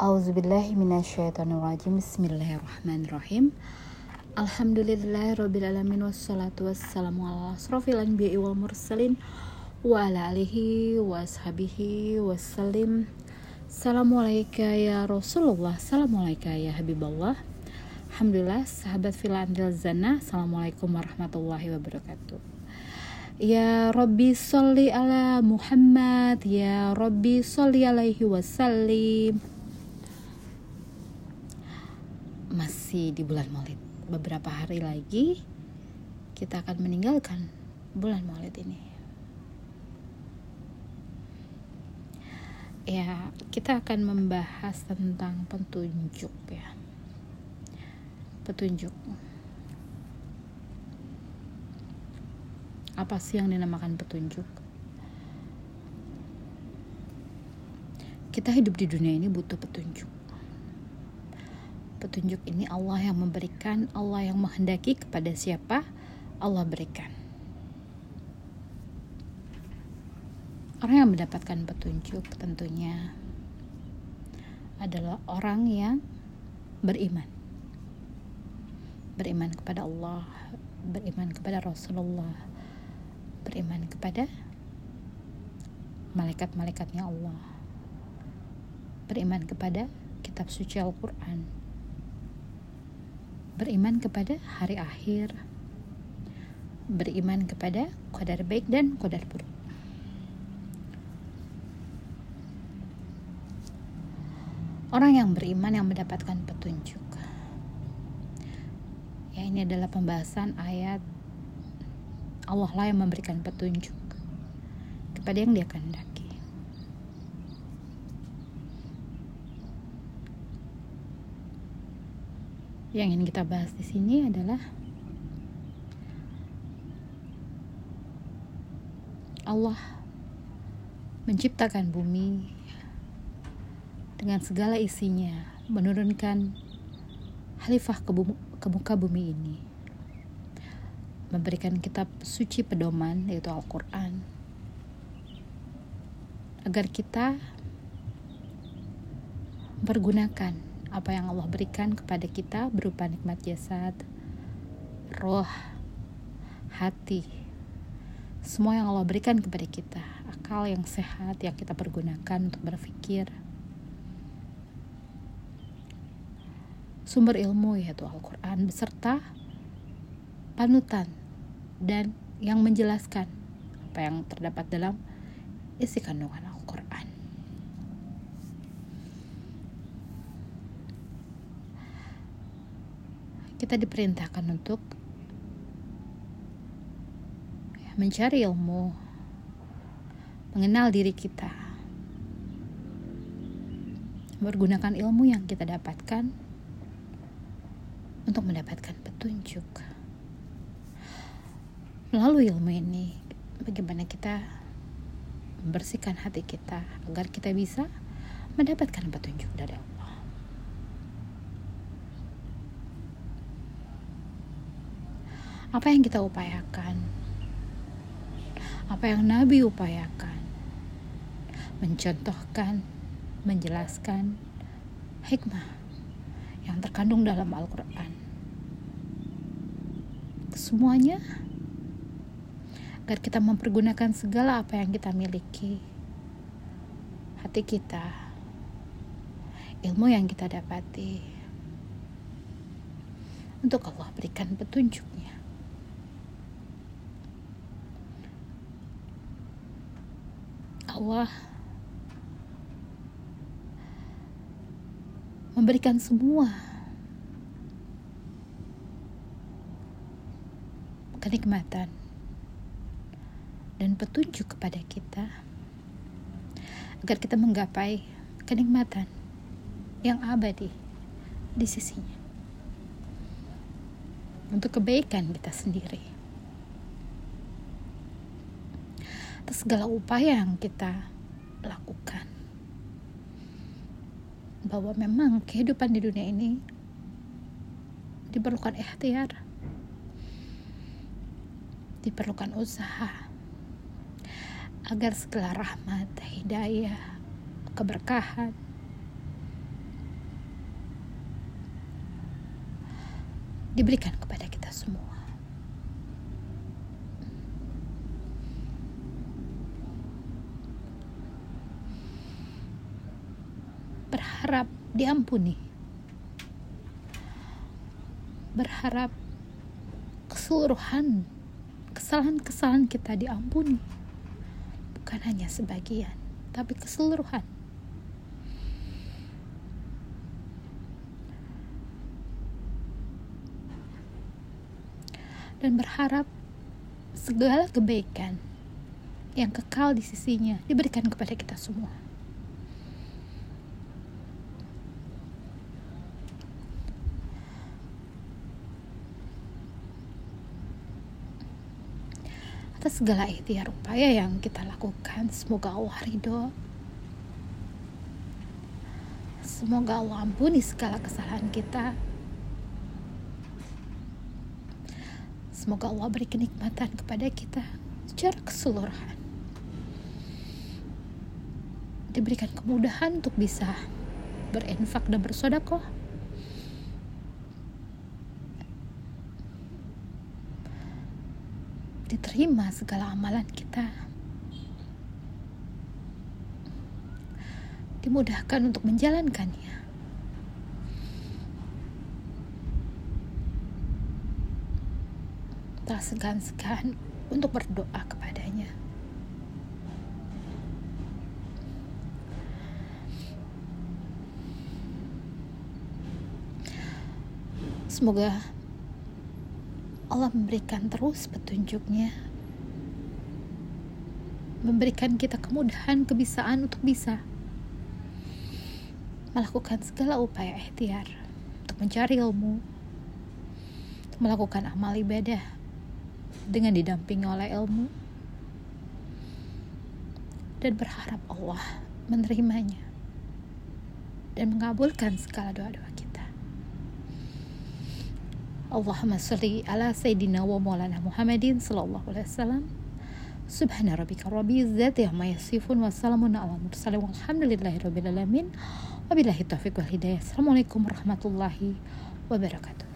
Auzubillahiminasyaitonirrajim Bismillahirrahmanirrahim. Alhamdulillahirrabbilalamin Wassalatu wassalamu ala asrafil anbiya'i wal mursalin Wa ala alihi wa ashabihi wassalim. Assalamualaikum ya Rasulullah Assalamualaikum ya Habiballah Alhamdulillah sahabat fila andil zana Assalamualaikum warahmatullahi wabarakatuh. Ya Rabbi sholli ala Muhammad Ya Rabbi sholli alaihi wasallim Masih di bulan maulid Beberapa hari lagi Kita akan meninggalkan bulan maulid ini Ya kita akan membahas tentang petunjuk ya Petunjuk apa sih yang dinamakan petunjuk? Kita hidup di dunia ini butuh petunjuk. Petunjuk ini Allah yang memberikan, Allah yang menghendaki kepada siapa Allah berikan. Orang yang mendapatkan petunjuk tentunya adalah orang yang beriman. Beriman kepada Allah, beriman kepada Rasulullah, beriman kepada malaikat-malaikatnya Allah beriman kepada kitab suci Al-Quran beriman kepada hari akhir. Beriman kepada qadar baik dan qadar buruk. Orang yang beriman yang mendapatkan petunjuk. Ya ini adalah pembahasan ayat Allah lah yang memberikan petunjuk kepada yang dia kehendaki. Yang ingin kita bahas di sini adalah Allah menciptakan bumi dengan segala isinya, menurunkan khalifah ke, ke muka bumi ini. Memberikan kitab suci pedoman yaitu Al-Quran agar kita pergunakan apa yang Allah berikan kepada kita berupa nikmat jasad, roh, hati, semua yang Allah berikan kepada kita, akal yang sehat yang kita pergunakan untuk berpikir. Sumber ilmu yaitu Al-Quran beserta panutan dan yang menjelaskan apa yang terdapat dalam isi kandungan Al-Quran. Kita diperintahkan untuk mencari ilmu, mengenal diri kita, menggunakan ilmu yang kita dapatkan untuk mendapatkan petunjuk melalui ilmu ini bagaimana kita membersihkan hati kita agar kita bisa mendapatkan petunjuk dari Allah. Apa yang kita upayakan? Apa yang Nabi upayakan? Mencontohkan, menjelaskan hikmah yang terkandung dalam Al-Quran. Semuanya agar kita mempergunakan segala apa yang kita miliki, hati kita, ilmu yang kita dapati, untuk Allah berikan petunjuknya. Allah memberikan semua kenikmatan dan petunjuk kepada kita agar kita menggapai kenikmatan yang abadi di sisinya. Untuk kebaikan kita sendiri atas segala upaya yang kita lakukan. Bahwa memang kehidupan di dunia ini diperlukan ikhtiar, diperlukan usaha agar segala rahmat, hidayah, keberkahan diberikan kepada kita semua. Berharap diampuni. Berharap keseluruhan kesalahan-kesalahan kita diampuni. Bukan hanya sebagian, tapi keseluruhan. dan berharap segala kebaikan yang kekal di sisinya diberikan kepada kita semua. Atas segala ikhtiar upaya yang kita lakukan, semoga Allah ridho. Semoga Allah ampuni segala kesalahan kita Semoga Allah beri kenikmatan kepada kita secara keseluruhan. Diberikan kemudahan untuk bisa berinfak dan bersodakoh. Diterima segala amalan kita. Dimudahkan untuk menjalankannya. tak segan-segan untuk berdoa kepadanya. Semoga Allah memberikan terus petunjuknya memberikan kita kemudahan, kebisaan untuk bisa melakukan segala upaya ikhtiar untuk mencari ilmu, melakukan amal ibadah, dengan didampingi oleh ilmu dan berharap Allah menerimanya dan mengabulkan segala doa-doa. Allahumma salli ala sayyidina wa maulana Muhammadin sallallahu alaihi wasallam. Subhana rabbika rabbil izzati amma yasifun wa salamun ala mursalin walhamdulillahi rabbil alamin. Wabillahi taufiq wal hidayah. Assalamualaikum warahmatullahi wabarakatuh.